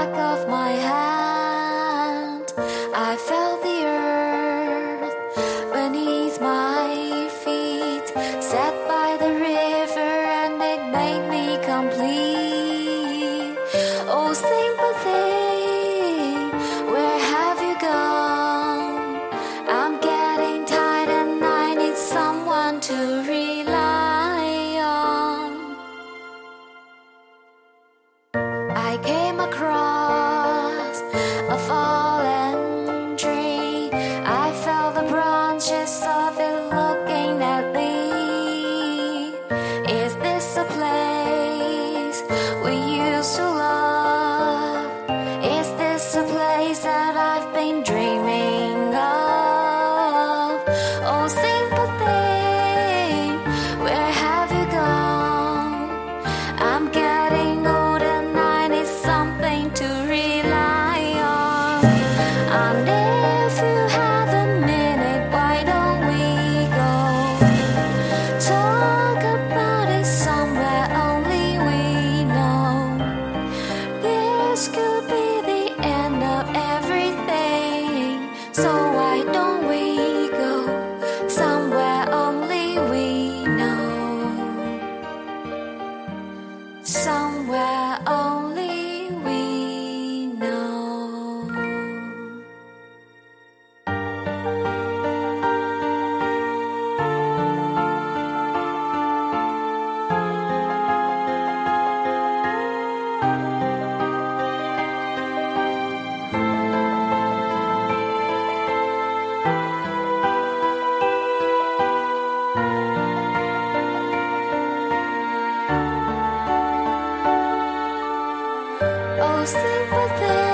back of my hand. I felt the earth beneath my feet, set by the river, and it made me complete. Oh, sympathy, where have you gone? I'm getting tired, and I need someone to rely on. I can't. 走。Most.